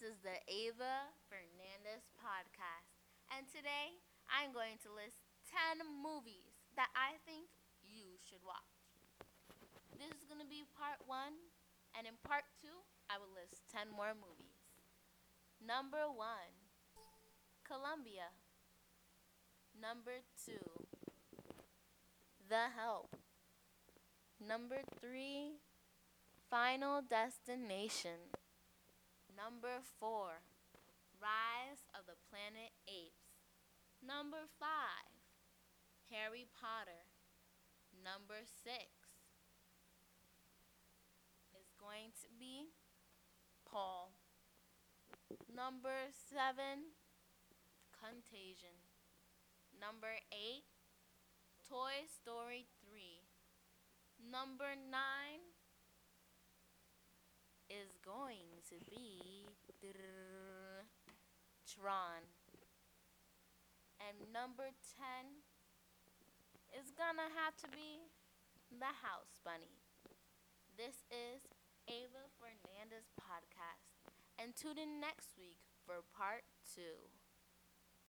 This is the Ava Fernandez podcast. And today I'm going to list 10 movies that I think you should watch. This is going to be part one. And in part two, I will list 10 more movies. Number one, Colombiana. Number two, The Help. Number three, Final Destination. Number four, Rise of the Planet Apes. Number five, Harry Potter. Number six is going to be Paul. Number seven, Contagion. Number eight, Toy Story 3. Number nine going to be Tron. And number 10 is gonna have to be The House Bunny. This is Ava Fernandez podcast. And tune in next week for part two.